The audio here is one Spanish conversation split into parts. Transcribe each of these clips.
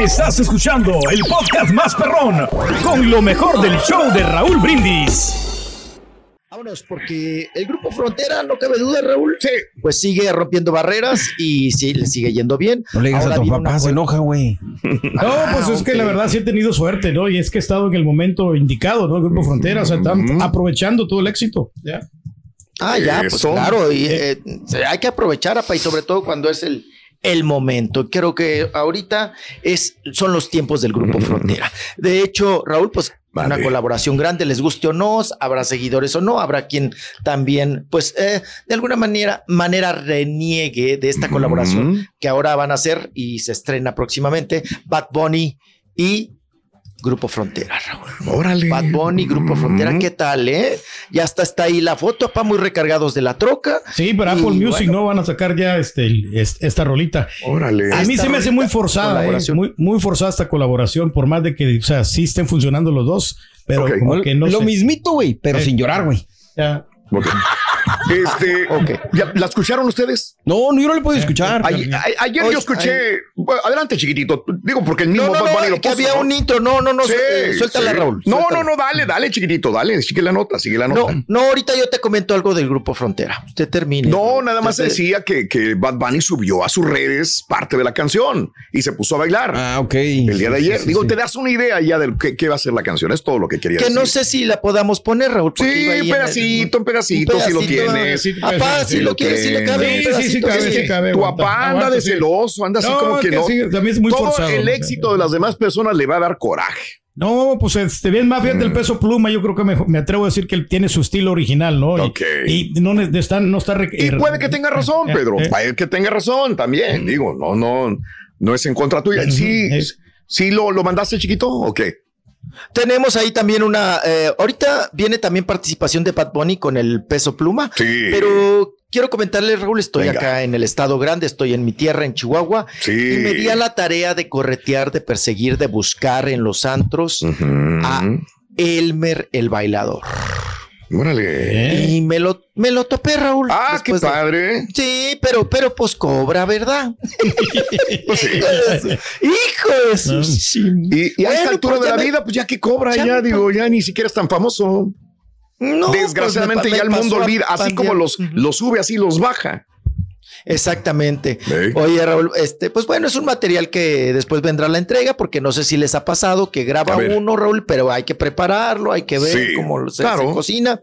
Estás escuchando el podcast más perrón con lo mejor del show de Raúl Brindis. Vámonos, porque el grupo Frontera, no cabe duda, Raúl. Sí. Pues sigue rompiendo barreras y sí, le sigue yendo bien. No le digas Ahora a tu papá, se enoja, güey. No, pues es que la verdad sí he tenido suerte, ¿no? Y es que he estado en el momento indicado, ¿no? El Grupo Frontera, o sea, están aprovechando todo el éxito. ¿ya? Ah, ya, pues claro, y, eh, hay que aprovechar, apa, y sobre todo cuando es el, el momento. Creo que ahorita es, son los tiempos del Grupo Frontera. De hecho, Raúl, pues una colaboración grande, les guste o no, habrá seguidores o no, habrá quien también, pues, eh, de alguna manera, manera reniegue de esta colaboración que ahora van a hacer y se estrena próximamente Bad Bunny y Grupo Frontera, Raúl. Órale. Bad Bunny, Grupo Frontera, ¿qué tal, eh? Ya está, está ahí la foto, pa, muy recargados de la troca. Sí, pero Y Apple Music bueno. no van a sacar ya este, el- esta rolita. Órale. A mí Esta se me hace muy forzada, eh, muy, muy forzada esta colaboración, por más de que, o sea, sí estén funcionando los dos, pero como que no lo sé. mismito, güey, pero Eh. sin llorar, güey. Ya. Ok. Este, Ok. ¿ya ¿La escucharon ustedes? No, no, yo no le puedo escuchar. Ay- ay- ayer Oye, yo escuché. Adelante, chiquitito. Digo, porque el mismo No, no, Bad Bunny no, lo que puso, había ¿no? un intro, no, no, no, Sí, eh, suéltala, sí. Raúl. No, suéltala. no, no, dale, dale, chiquitito, dale, sigue la nota, sigue la No, nota. no, ahorita yo te comento algo del Grupo Frontera. Usted termine. No, nada más Usted- decía que, que Bad Bunny subió a sus redes parte de la canción y se puso a bailar Ah, ok. el día de Sí, ayer. sí, Digo, sí. te das una idea ya de qué, qué va a ser la canción. Es todo lo que quería Que decir. no sé si la podamos poner, Raúl. Sí, un en el- pedacito, un pedacito, si lo pedacito, tienes. sí, Apá, sí, si lo lo quieres, si le cabe. Sí, un sí, sí, pedacito, cabe, sí cabe. Tu aguanta, papá anda de celoso, anda así No, como que que no. sí, también es muy Todo forzado, el éxito de las demás personas le va a dar coraje. No, pues este, bien más fíjate el peso pluma, yo creo que me, me atrevo a decir que él tiene su estilo original, ¿no? Y- Ok. Y, no, está, no está... Y eh, puede que tenga razón, eh, Pedro. eh, Puede que tenga razón también. Digo, no, no, no es en contra tuya. Sí, Eh. sí lo, lo mandaste chiquito o qué? Tenemos ahí también una. eh, ahorita viene también participación de Bad Bunny con el peso pluma. Sí. Pero quiero comentarle, Raúl, estoy Venga. acá en el estado grande, estoy en mi tierra, en Chihuahua. Sí. Y me di a la tarea de corretear, de perseguir, de buscar en los antros a Elmer el bailador. Órale. Y me lo, me lo topé, Raúl. Ah, qué de- padre. Sí, pero, pero pues cobra, ¿verdad? Pues sí. Hijo de su Y, y a esta altura pues de la me- vida, pues ya que cobra, ya ya, me- digo, ya ni siquiera es tan famoso. No, pues, Desgraciadamente me pa- ya me el mundo olvida, así como los, los sube, así los baja. Exactamente. ¿Eh? Oye, Raúl, este, pues bueno, es un material que después vendrá la entrega, porque no sé si les ha pasado que graba uno, Raúl, pero hay que prepararlo, hay que ver Sí, cómo se, claro. se cocina.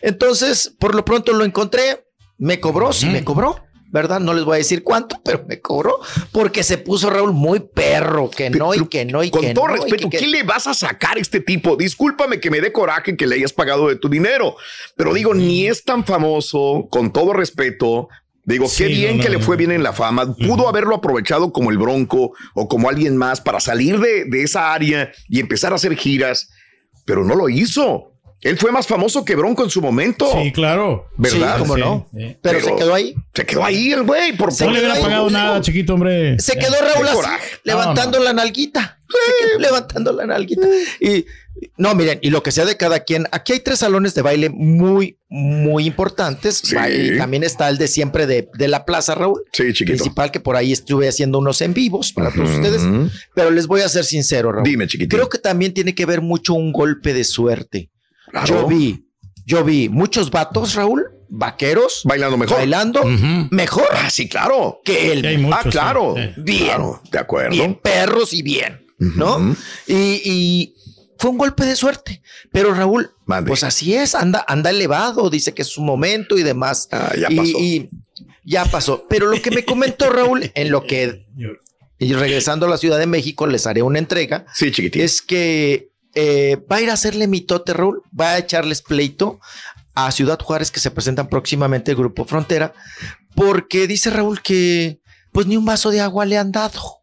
Entonces, por lo pronto lo encontré, me cobró, sí me cobró. ¿Verdad? No les voy a decir cuánto, pero me cobró porque se puso Raúl muy perro, que no y que no y Con que todo no. respeto, que- ¿qué le vas a sacar a este tipo? Discúlpame que me dé coraje que le hayas pagado de tu dinero, pero digo, ni es tan famoso, con todo respeto. Digo, Sí, qué bien no, que no, le fue bien en la fama. Pudo haberlo aprovechado como el Bronco o como alguien más para salir de, de esa área y empezar a hacer giras, pero no lo hizo. Él fue más famoso que Bronco en su momento. Sí, claro. ¿Verdad? Sí, cómo Sí, no. sí. Pero, se quedó ahí. Se quedó ahí el güey. Por Se No le hubiera pagado nada, chiquito, hombre. Se quedó Raúl así, levantando la nalguita. Se quedó levantando la nalguita. Y no, miren, y lo que sea de cada quien, aquí hay tres salones de baile muy, muy importantes. Sí. Y también está el de siempre de, de la plaza, Raúl. Sí, chiquito. Principal, que por ahí estuve haciendo unos en vivos para todos ustedes. Pero les voy a ser sincero, Raúl. Dime, chiquito. Creo que también tiene que ver mucho un golpe de suerte. Claro. Yo vi, yo vi muchos vatos, Raúl, vaqueros, Bailando mejor. bailando mejor Ah, sí, claro. que él. Muchos, ah, claro. sí. Bien. Claro, de acuerdo. bien perros y bien, ¿no? Y, y fue un golpe de suerte. Pero Raúl, pues así es, anda, anda elevado, dice que es su momento y demás. Ah, ya Y- pasó. Y, ya pasó. Pero lo que me comentó Raúl, en lo que, y regresando a la Ciudad de México, les haré una entrega, Sí, chiquitín. es que eh, va a ir a hacerle mitote, Raúl, va a echarles pleito a Ciudad Juárez que se presentan próximamente el Grupo Frontera, porque dice Raúl que pues ni un vaso de agua le han dado,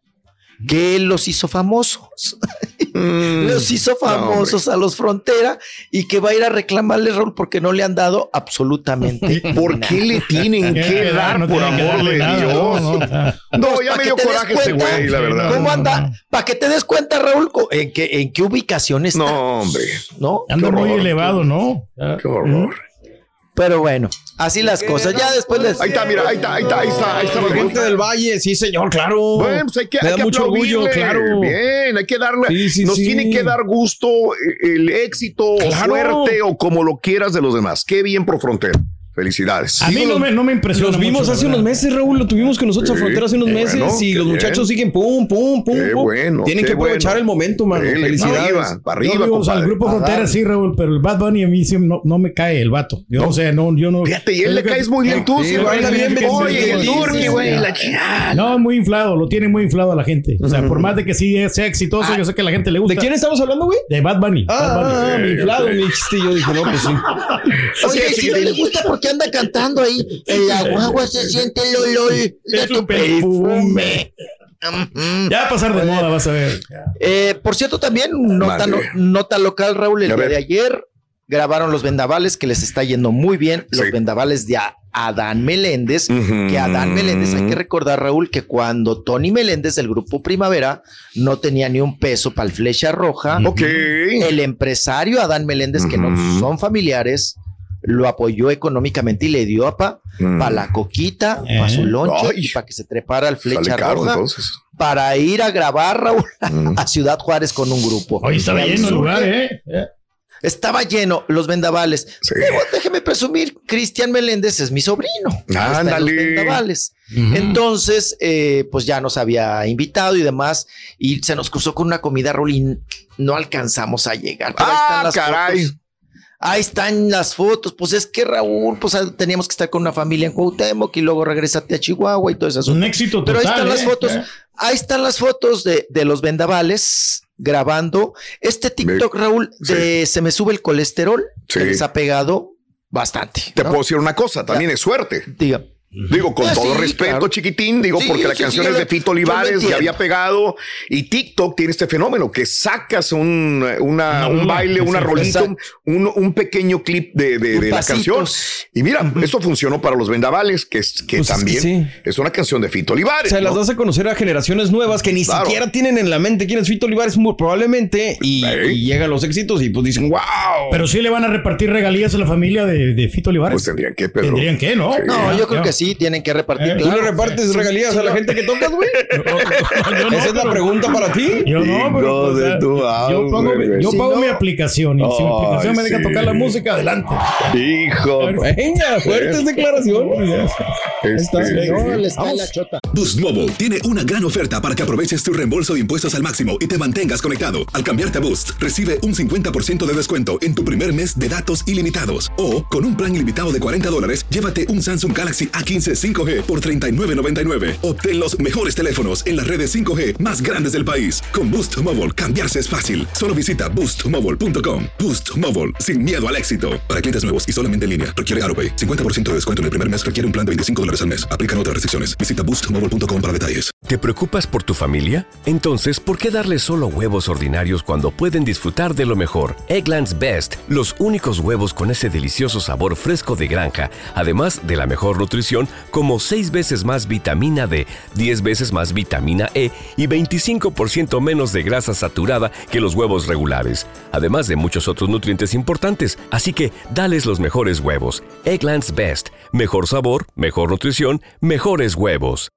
que él los hizo famosos, Mm, los hizo no, famosos a los Frontera y que va a ir a reclamarle Raúl porque no le han dado absolutamente ¿Por nada. qué le tienen que dar, por tiene que amor de nada, Dios? no, no. No, ya me que dio coraje ese güey, la verdad. ¿Cómo no, anda? no. Para que te des cuenta, Raúl, en qué, en qué ubicación está. No, hombre. ¿No? Anda muy elevado, ¿no? Qué horror. Pero bueno, así las cosas. Ya después les. Ahí está, mira, ahí está, ahí está, ahí está, ahí está. La gente del Valle, sí, señor, claro. Bueno, pues hay que, Me hay da que mucho orgullo, claro. Bien, hay que darle. Sí, sí, nos sí. tiene que dar gusto eh, el éxito Claro. o suerte o como lo quieras de los demás. Qué bien por frontera. Felicidades. A mí no me, no me impresiona. Los vimos mucho, hace unos meses, Raúl. Lo tuvimos con nosotros Sí, a Frontera hace unos meses bueno, y los bien. muchachos siguen pum, pum, pum. Qué pum. bueno, Tienen qué que aprovechar bueno. el momento, mano. Dele, Felicidades. arriba, para Yo arriba, digo, o sea, el compadre. grupo Frontera sí, Raúl, pero el Bad Bunny a mí sí no, no me cae el vato. Yo, o sea, no, yo no. Fíjate, y él le caes muy bien tú, Sí, güey. Oye, el güey, la chingada. No, muy inflado, lo tiene muy inflado a la gente. O sea, por más de que sí sea exitoso, yo sé que a la gente le gusta. ¿De quién estamos hablando, güey? De Bad Bunny. Ah, ah, mi inflado, mi chistillo. Dije, no, pues sí. Oye, si no le gusta porque anda cantando ahí. En la guagua se siente el olor de tu perfume. Ya va a pasar de moda, vas a ver. Eh, por cierto, también nota, Madre. no- nota local, Raúl, el día de ayer grabaron los vendavales que les está yendo muy bien. Los Sí. vendavales de Adán Meléndez. Que Adán Meléndez, hay que recordar, Raúl, que cuando Tony Meléndez del grupo Primavera no tenía ni un peso para el flecha roja, el empresario Adán Meléndez, que no son familiares, lo apoyó económicamente y le dio para Mm. la coquita, Eh. para su lonche, Ay. para que se trepara al flecha caro, roja, entonces. para ir a grabar, Raúl, Mm. a Ciudad Juárez con un grupo. Hoy estaba Y lleno el lugar, ¿eh? Estaba lleno, los vendavales. Sí. Debo- déjeme presumir, Cristian Meléndez es mi sobrino. En los Ándale. vendavales. Entonces, eh, pues ya nos había invitado y demás, y se nos cruzó con una comida, y no alcanzamos a llegar. Pero ahí están Ah, las caray. fotos. Ahí están las fotos. Pues es que Raúl, pues ah, teníamos que estar con una familia en Cuauhtémoc y luego regresarte a Chihuahua y todo eso. Un éxito Pero total. ahí están las ¿eh? fotos. Eh. Ahí están las fotos de, de los vendavales grabando. Este TikTok, Raúl, de se me sube el colesterol, Sí. que les ha pegado bastante. Te ¿no? puedo decir una cosa, también es suerte. Diga. Digo, con Ah, todo sí, respeto, claro. chiquitín, digo, Sí, porque la sí, canción sí, es de Fito Olivares, ya entiendo. había pegado, y TikTok tiene este fenómeno, que sacas un, una, un baile, una sí, rolita, un, un pequeño clip de, de- de la canción. Y mira, eso funcionó para los vendavales, que, es- que Pues es que también sí. es una canción de Fito Olivares. Se las ¿no? das a conocer a generaciones nuevas que ni Claro. siquiera tienen en la mente quién es Fito Olivares, muy probablemente, y, y llegan los éxitos y pues dicen, wow. Pero sí le van a repartir regalías a la familia de, de Fito Olivares. Pues tendrían que, Pedro. Tendrían que, ¿no? No, yo creo que sí, tienen que repartir. Eh, ¿Tú claro. le repartes regalías a la gente que tocas, güey? No, Esa es la pregunta para ti. Yo no, pero o sea, tu yo pago, yo mi aplicación y si mi aplicación me deja tocar la música, adelante. Hijo. Venga, fuertes declaraciones. Boost Mobile tiene una gran oferta para que aproveches tu reembolso de impuestos al máximo y te mantengas conectado. Al cambiarte a Boost, recibe un 50% de descuento en tu primer mes de datos ilimitados. O, con un plan ilimitado de 40 dólares, llévate un Samsung Galaxy A15 5G por $39.99. Obtén los mejores teléfonos en las redes 5G más grandes del país. Con Boost Mobile, cambiarse es fácil. Solo visita boostmobile.com. Boost Mobile, sin miedo al éxito. Para clientes nuevos y solamente en línea, requiere AroPay. 50% de descuento en el primer mes requiere un plan de 25 dólares al mes. Aplican otras restricciones. Visita boostmobile.com para detalles. ¿Te preocupas por tu familia? Entonces, ¿por qué darles solo huevos ordinarios cuando pueden disfrutar de lo mejor? Eggland's Best, los únicos huevos con ese delicioso sabor fresco de granja, además de la mejor nutrición como 6 veces más vitamina D, 10 veces más vitamina E y 25% menos de grasa saturada que los huevos regulares, además de muchos otros nutrientes importantes. Así que, dales los mejores huevos. Eggland's Best, mejor sabor, mejor nutrición, mejores huevos.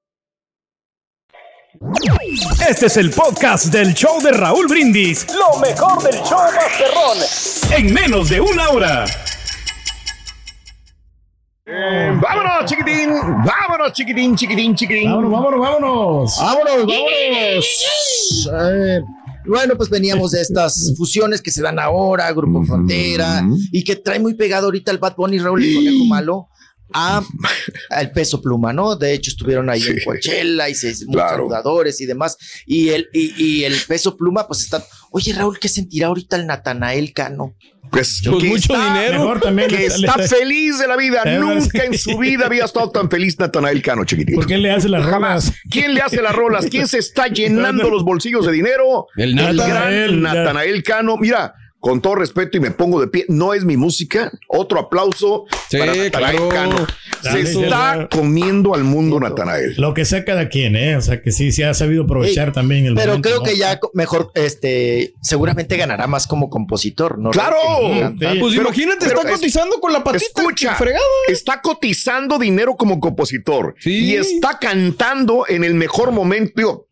Este es el podcast del show de Raúl Brindis. Lo mejor del show Masterrón. En menos de una hora. Eh, vámonos, chiquitín. Vámonos, chiquitín, chiquitín, chiquitín. Vámonos, vámonos, vámonos. Vámonos, vámonos. Eh, bueno, pues veníamos de estas fusiones que se dan ahora, Grupo Frontera, y que trae muy pegado ahorita el Bad Bunny, Raúl y Conejo Malo a el peso pluma, ¿no? De hecho, estuvieron ahí en Coachella y se muchos Claro. saludadores y demás. Y el, y, y el peso pluma, pues está. Oye, Raúl, ¿qué sentirá ahorita el Natanael Cano? Pues, Pues que mucho está- dinero. Mejor también. Que está feliz de la vida. Nunca en su vida había estado tan feliz Natanael Cano, chiquitín. ¿Por qué le hace las Jamás. rolas? ¿Quién le hace las rolas? ¿Quién se está llenando los bolsillos de dinero? El Nata. gran Natanael Cano. Mira, con todo respeto y me pongo de pie, no es mi música. Otro aplauso Sí, para Natanael claro. Cano. Se sí, está claro. comiendo al mundo Natanael. Lo que sea cada quien, ¿eh? O sea, que sí, sí ha sabido aprovechar también el Pero momento, creo ¿no? que ya mejor, este, seguramente ganará más como compositor, ¿no? ¡Claro! Pues Pero- imagínate, pero está es- cotizando con la patita. Escucha, fregada. está cotizando dinero como compositor Sí. y está cantando en el mejor momento. Digo,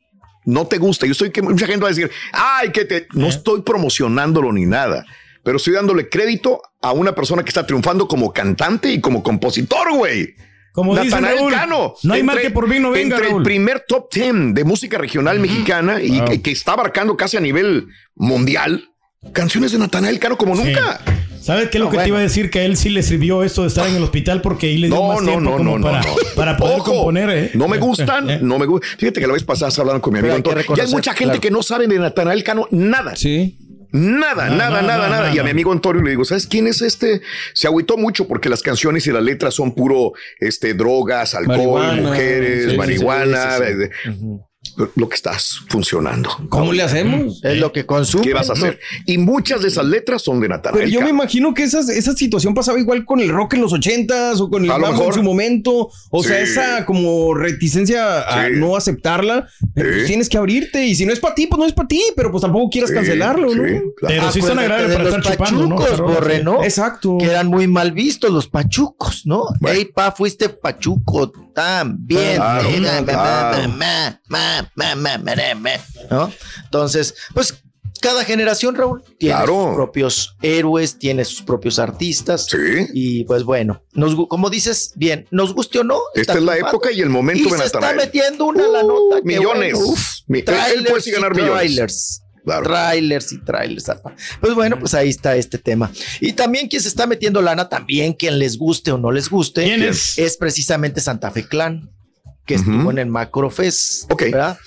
no te gusta. Yo estoy que mucha gente va a decir, ay, que te. No estoy promocionándolo ni nada, pero estoy dándole crédito a una persona que está triunfando como cantante y como compositor, güey. Como dice Natanael Raúl, Cano. no hay mal Entre- que por bien no venga, Entre Raúl. el primer top 10 de música regional mexicana y que, que está abarcando casi a nivel mundial, canciones de Natanael Cano como Sí. nunca. ¿Sabes qué es lo No, que te iba a decir? Que a él sí le sirvió esto de estar en el hospital porque ahí le dio No, más no, tiempo no, como no, para, no, no. para poder Ojo, componer, ¿eh? No me gustan, Eh, no me gustan. Fíjate que la vez pasada hablando con mi amigo hay Antonio. Y hay reconocer, mucha gente claro. que no sabe de Natanael Cano nada. Sí. Nada, No, nada, no, nada, no, nada. no, y a mi amigo Antonio le digo, ¿sabes quién es este? Se agüitó mucho porque las canciones y las letras son puro este, drogas, alcohol, Marihuana. mujeres, Sí, sí, marihuana. sí, eh, Lo que estás funcionando. ¿Cómo le hacemos? Es lo que consume. ¿Qué vas a hacer? Y muchas de esas letras son de Natanael Pero yo me imagino que esas, esa situación pasaba igual con el rock en los ochentas o con el bambo en mejor. su momento. O sea, Sí. esa como reticencia a Sí. no aceptarla. Pero Sí. pues tienes que abrirte. Y si no es para ti, pues no es para ti. Pero pues tampoco quieras Sí, cancelarlo, ¿no? sí, claro. Pero sí están Acuérdate agradables para los estar chupando, ¿no? Borre, sí. ¿no? Exacto. Que eran muy mal vistos los pachucos, ¿no? Bueno. Ey, pa, fuiste pachuco también. Claro, Eh, claro. ma, ma, ma, ma, ma, ma, ma, ¿No? Entonces, pues cada generación, Raúl, tiene Claro. sus propios héroes, tiene sus propios artistas. Sí. Y pues bueno, nos, como dices, bien, nos guste o no. Esta es la época y el momento y de se está metiendo una la nota. que millones. bueno, uf, Mi- él- él puede trailers sí ganar y millones. trailers. Claro. Trailers y trailers. Pues bueno, pues ahí está este tema. Y también quien se está metiendo lana, también quien les guste o no les guste, ¿Quién es? es precisamente Santa Fe Clan, que estuvo en el Macrofest. Ok. ¿verdad?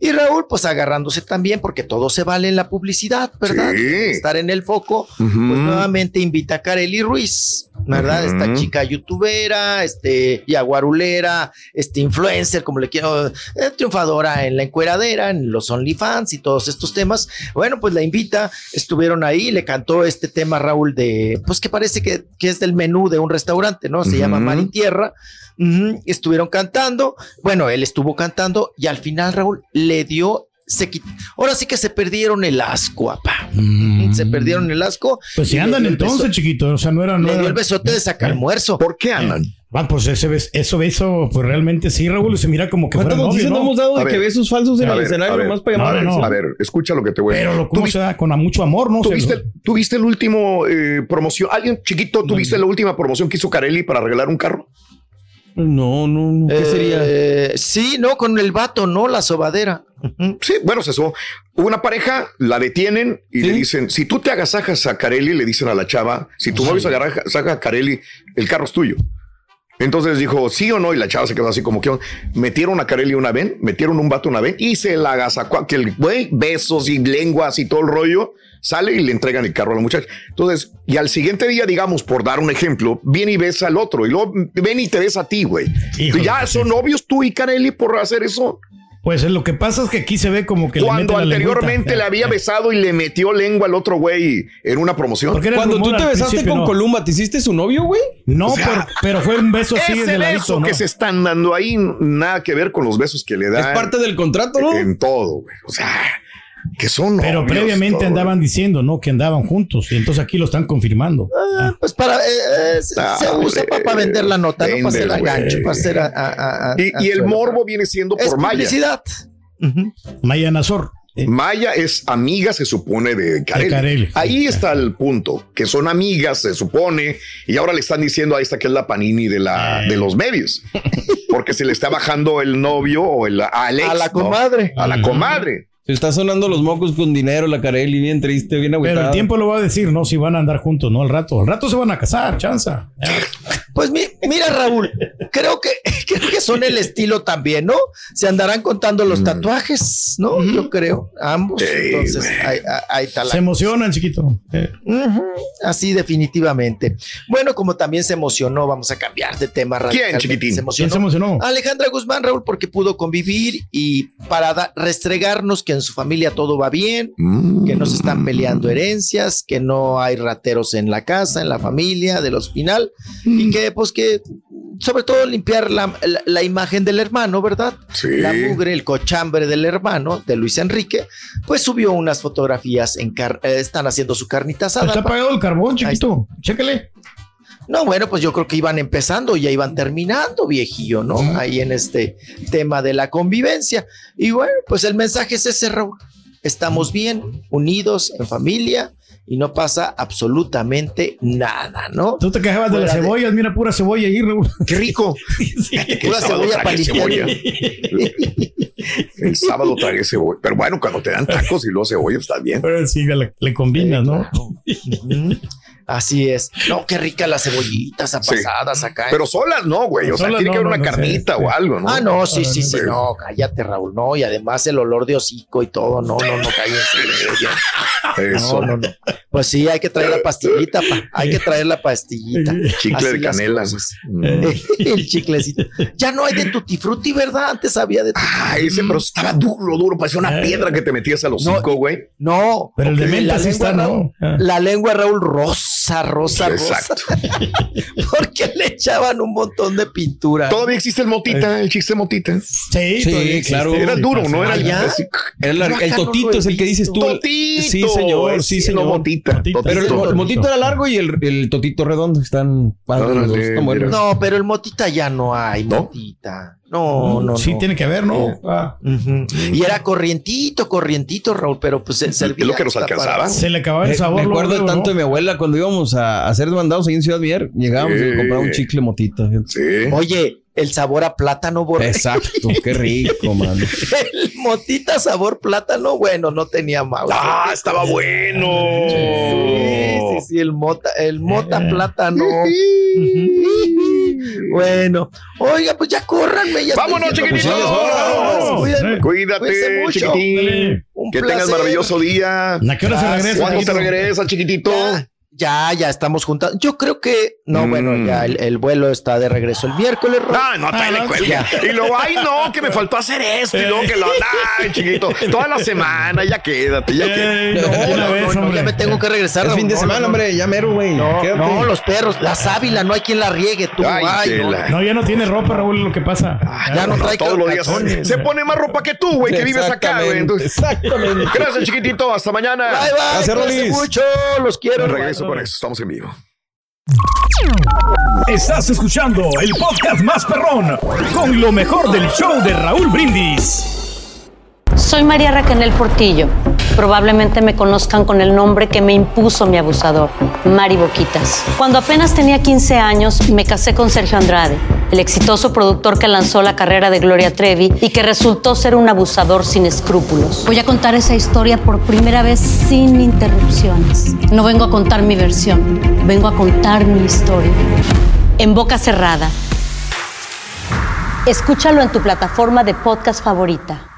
Y Raúl, pues agarrándose también, porque todo se vale en la publicidad, ¿verdad? Sí. Estar en el foco, Ujú. pues nuevamente invita a Kareli Ruiz, ¿verdad? Ujú. Esta chica youtubera, este, yaguarulera, este influencer, como le quiero, eh, triunfadora en la encueradera, en los OnlyFans y todos estos temas. Bueno, pues la invita, estuvieron ahí, le cantó este tema Raúl de, pues que parece que, que es del menú de un restaurante, ¿no? Se Ujú. llama Mar y Tierra. Estuvieron cantando, bueno, él estuvo cantando y al final Raúl le dio, se quit- ahora sí que se perdieron el asco, apá. Se perdieron el asco. Pues si andan el entonces, beso- chiquito. O sea, no era. No le dio era- el besote de sacar almuerzo. ¿Por qué andan? Ah, pues ese bes- eso, eso, pues realmente sí, Raúl, se mira como que fuera ¿Cuántas novio, ¿no? no hemos dado A de ver. que besos falsos en el ver, escenario ver. nomás para llamar No, no? A ver, escucha lo que te voy a Pero lo ¿Tú se da con a mucho amor, ¿no? ¿Tuviste, lo- tuviste el último eh, promoción? ¿Alguien chiquito tuviste la última promoción que hizo Carelli para regalar un carro? No, no, no. ¿Qué Eh, sería? Sí, no, con el vato, no, la sobadera. Sí, bueno, es eso. Una pareja la detienen y Sí. le dicen, si tú te agasajas a Carelli, le dicen a la chava, si tu novio se agasaja a Carelli, el carro es tuyo. Entonces dijo, sí o no, y la chava se quedó así como que metieron a Carelli una vez, metieron un vato una vez y se la agasacó aquel güey, besos y lenguas y todo el rollo, sale y le entregan el carro a la muchacha. Entonces, y al siguiente día, digamos, por dar un ejemplo, viene y besa al otro y luego ven y te besa a ti, güey. Híjole, ya son novios tú y Carelli por hacer eso. Pues lo que pasa es que aquí se ve como que Cuando le mete la anteriormente le había besado y le metió lengua al otro güey en una promoción. Cuando tú te besaste con no. Columba, ¿te hiciste su novio, güey? No, O sea, pero, pero fue un beso así Ese de ladito, beso ¿no? que se están dando ahí, nada que ver con los besos que le dan. Es parte del contrato, ¿no? En todo, güey. O sea, que son Pero previamente todo. andaban diciendo, ¿no? Que andaban juntos. Y entonces aquí lo están confirmando. Ah, pues para eh, eh, se, Ah, se usa hombre, para, vender la nota, no para hacer gancho, para hacer a, a- a- a- Y, y el morbo viene siendo es por Maya. publicidad. Ujú. Maya Nazor. eh, Maya es amiga, se supone, de Carelli. Carelli. Ahí está el punto, que son amigas, se supone, y ahora le están diciendo a esta que es la panini de, la, de los medios, porque se le está bajando el novio o el Alex. A la ¿no? comadre. A la comadre. Se está sonando los mocos con dinero, la Carelli, bien triste, bien Pero agüitada. el tiempo lo va a decir, ¿no? Si van a andar juntos, ¿no? Al rato. Al rato se van a casar, chanza. Pues mi- mira, Raúl, creo que, creo que son el estilo también, ¿no? Se andarán contando los tatuajes, ¿no? Yo creo, ambos. Mm. Entonces, güey. ahí, ahí está la Se emocionan, chiquito. Eh, Así definitivamente. Bueno, como también se emocionó, vamos a cambiar de tema radicalmente. chiquitín? Se ¿Quién emocionó. se emocionó? Alejandra Guzmán, Raúl, porque pudo convivir y para restregarnos que en su familia todo va bien, Mm. que no se están peleando herencias, que no hay rateros en la casa, en la familia, del hospital, y que pues que sobre todo limpiar la, la- la imagen del hermano, ¿verdad? Sí. La mugre, el cochambre del hermano, de Luis Enrique, pues subió unas fotografías en car- eh, están haciendo su carnita asada. Está pa- apagado el carbón, chiquito. Chécale. no, bueno, pues yo creo que iban empezando, ya iban terminando, viejillo, ¿no? Ahí en este tema de la convivencia. Y bueno, pues el mensaje es ese, Raúl. Estamos bien, unidos, en familia, y no pasa absolutamente nada, ¿no? Tú te quejabas de las de- cebollas, mira, pura cebolla ahí, Raúl. Qué rico. Sí. Pura el sábado cebolla cebolla. El sábado tragué cebolla. Pero bueno, cuando te dan tacos y luego cebolla, pues, está bien. Pero sí, le, le combinas, ¿no? Ujú. Así es. No, qué rica las cebollitas apasadas acá. ¿eh? Pero solas no, güey. O sea, tiene que haber una no carnita o algo, ¿no? Ah, no, sí, sí, sí, Sí. no, cállate, Raúl, no, y además el olor de hocico y todo, no, no, no, cállense. Eso. No, no, no. Pues sí, hay que traer la pastillita, pa. hay que traer la pastillita. Chicle Así de las canela. Mm. El chiclecito. Ya no hay de tutti frutti, ¿verdad? Antes había de tutti Ah, ese, pero estaba duro, duro. Parecía una Eh. piedra que te metías al hocico, güey. No, Pero el de menta la sí lengua, está, ¿no? Ah. La lengua, Raúl, rosa, rosa, Exacto. rosa. Porque le echaban un montón de pintura. Todavía existe el motita, el chiste motita. Sí, Sí, claro. Era duro, ¿no? Era el, ¿Ah, ya? así, el totito es el que dices tú. Totito. Sí, señor, sí, señor. No, motita. Totito. Pero el, el motito era largo y el, el totito redondo están padres. No, pero el motita ya no hay, ¿No? motita. No, no, Sí, no. tiene que haber, ¿no? Ah, Ujú. Y era corrientito, corrientito, Raúl, pero pues se servía. lo que nos alcanzaba. para- se le acababa el Me- sabor. me luego, acuerdo luego, tanto ¿no? de mi abuela cuando íbamos a hacer mandados ahí en Ciudad Mier. Llegábamos Sí. y compraba un chicle motita. Sí. Oye, el sabor a plátano borrego. Exacto, qué rico, mano. El motita sabor plátano, bueno, no tenía mouse. Ah, estaba bueno. Sí, sí, sí, el mota, el mota Eh. plátano. bueno, oiga, pues ya córranme. Ya Vámonos, diciendo chiquititos. Vámonos. Cuídate, Cuídense mucho. chiquitín. Un Que tengas maravilloso día. ¿A qué hora se regresa? ¿Cuándo te chiquito? regresas, chiquitito? Ya, ya, ya estamos juntos. Yo creo que, no, Mm. bueno, ya el, el vuelo está de regreso el miércoles. Ro- Ah, no, Ah, le no, cuelga. Y luego, ay, no, que me faltó hacer esto. Y luego que lo, ay, chiquito. Toda la semana, ya quédate, ya quédate. No, no, vez, no, no, ya me tengo que regresar. Es fin de No, semana, no, hombre. Ya mero, güey. No, los perros, la sábila, no hay quien la riegue tú. Ay, Ay, no. tela. No, ya no tiene ropa, Raúl, lo que pasa. Ya no trae Todos los días se pone más ropa que tú, güey, que vives acá, güey. Exactamente, gracias, chiquitito. Hasta mañana. Bye, bye. Gracias, mucho. Los quiero. Regreso con eso. Estamos en vivo. Estás escuchando el podcast más perrón con lo mejor del show de Raúl Brindis. Soy María Raquel Portillo. Probablemente me conozcan con el nombre que me impuso mi abusador, Mari Boquitas. Cuando apenas tenía 15 años, me casé con Sergio Andrade, el exitoso productor que lanzó la carrera de Gloria Trevi y que resultó ser un abusador sin escrúpulos. Voy a contar esa historia por primera vez sin interrupciones. No vengo a contar mi versión, vengo a contar mi historia. En boca cerrada. Escúchalo en tu plataforma de podcast favorita.